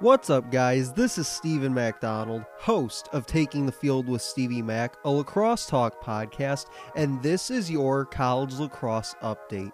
What's up, guys? This is Stephen MacDonald, host of Taking the Field with Stevie Mac, a lacrosse talk podcast, and this is your college lacrosse update.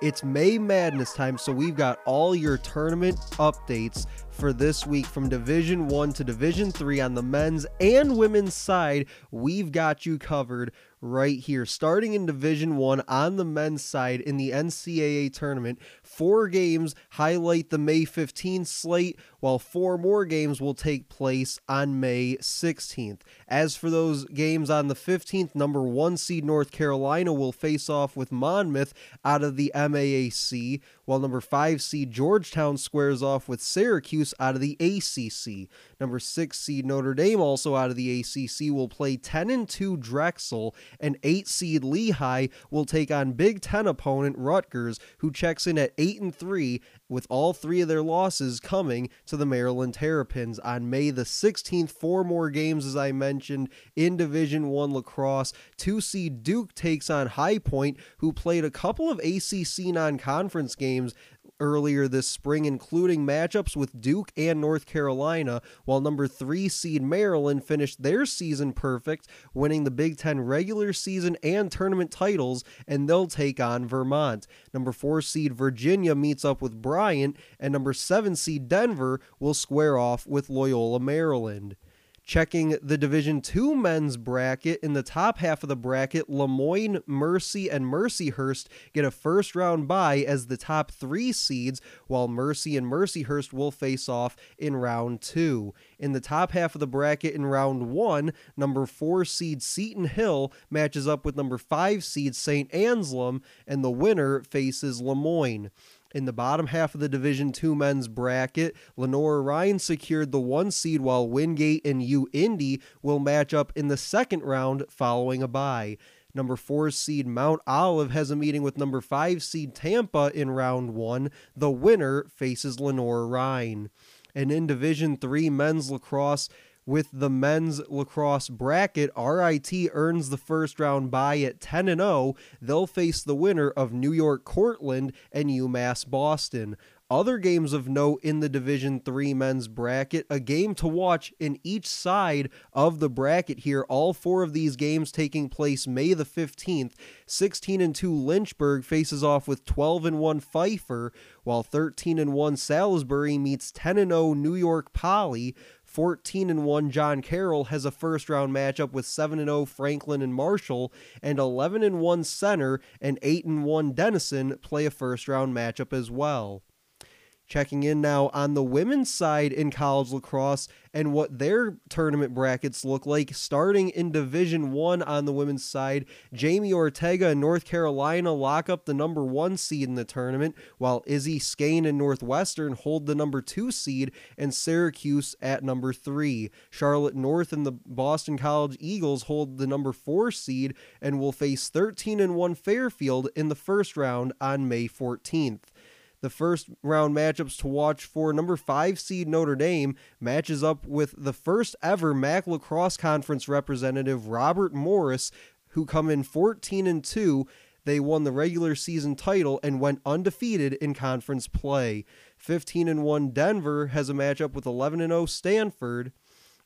It's May Madness time, so we've got all your tournament updates for this week from Division 1 to Division 3 on the men's and women's side. We've got you covered right here. Starting in Division 1 on the men's side in the NCAA tournament, four games highlight the May 15th slate, while four more games will take place on May 16th. As for those games on the 15th, number 1 seed North Carolina will face off with Monmouth out of the MAAC, while number 5 seed Georgetown squares off with Syracuse out of the ACC. Number 6 seed Notre Dame also out of the ACC will play 10 and 2 Drexel and 8 seed Lehigh will take on Big 10 opponent Rutgers who checks in at 8 and 3 with all 3 of their losses coming to the Maryland Terrapins on May the 16th. Four more games as I mentioned in Division 1 lacrosse. 2 seed Duke takes on High Point who played a couple of ACC non-conference games earlier this spring, including matchups with Duke and North Carolina, while number three seed Maryland finished their season perfect, winning the Big Ten regular season and tournament titles, and they'll take on Vermont. Number four seed Virginia meets up with Bryant, and number seven seed Denver will square off with Loyola, Maryland. Checking the Division Two men's bracket in the top half of the bracket, Le Moyne, Mercy, and Mercyhurst get a first round bye as the top three seeds, while Mercy and Mercyhurst will face off in round two. In the top half of the bracket in round one, number four seed Seton Hill matches up with number five seed St. Anselm, and the winner faces Le Moyne. In the bottom half of the Division Two men's bracket, Lenoir-Rhyne secured the one seed while Wingate and U Indy will match up in the second round following a bye. Number four seed Mount Olive has a meeting with number five seed Tampa in round one. The winner faces Lenoir-Rhyne. And in Division Three men's lacrosse, with the men's lacrosse bracket, RIT earns the first round bye at 10 and 0. They'll face the winner of New York Cortland and UMass Boston. Other games of note in the Division 3 men's bracket, a game to watch in each side of the bracket here. All four of these games taking place May the 15th. 16 and 2 Lynchburg faces off with 12 and 1 Pfeiffer, while 13 and 1 Salisbury meets 10 and 0 New York Poly. 14 and 1 John Carroll has a first round matchup with 7 and 0 Franklin and Marshall and 11 and 1 Centre and 8 and 1 Denison play a first round matchup as well. Checking in now on the women's side in college lacrosse and what their tournament brackets look like. Starting in Division 1 on the women's side, Jamie Ortega and North Carolina lock up the number 1 seed in the tournament, while Izzy Scane and Northwestern hold the number 2 seed and Syracuse at number 3. Charlotte North and the Boston College Eagles hold the number 4 seed and will face 13 and 1 Fairfield in the first round on May 14th. The first round matchups to watch for number five seed Notre Dame matches up with the first ever MAC lacrosse conference representative Robert Morris, who come in 14 and 2. They won the regular season title and went undefeated in conference play. 15 and 1 Denver has a matchup with 11 and 0 Stanford.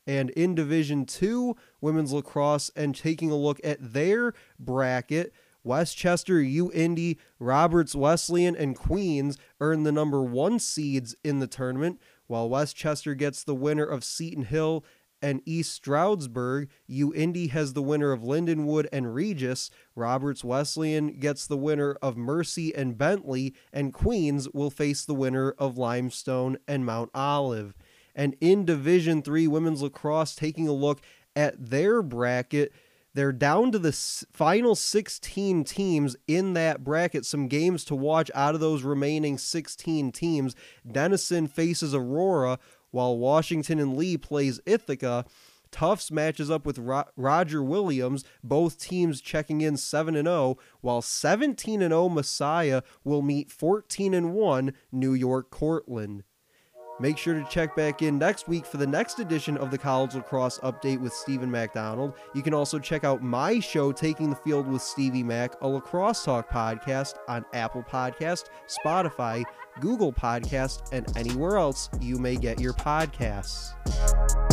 And in Division 2, women's lacrosse, and taking a look at their bracket, West Chester, U Indy, Roberts Wesleyan, and Queens earn the number one seeds in the tournament, while West Chester gets the winner of Seton Hill and East Stroudsburg. U Indy has the winner of Lindenwood and Regis. Roberts Wesleyan gets the winner of Mercy and Bentley, and Queens will face the winner of Limestone and Mount Olive. And in Division 3 women's lacrosse, taking a look at their bracket, they're down to the final 16 teams in that bracket. Some games to watch out of those remaining 16 teams. Denison faces Aurora, while Washington and Lee plays Ithaca. Tufts matches up with Ro- Roger Williams, both teams checking in 7 and 0, while 17 and 0 Messiah will meet 14 and 1 New York Cortland. Make sure to check back in next week for the next edition of the College Lacrosse Update with Stephen MacDonald. You can also check out my show, Taking the Field with Stevie Mac, a lacrosse talk podcast on Apple Podcast, Spotify, Google Podcast, and anywhere else you may get your podcasts.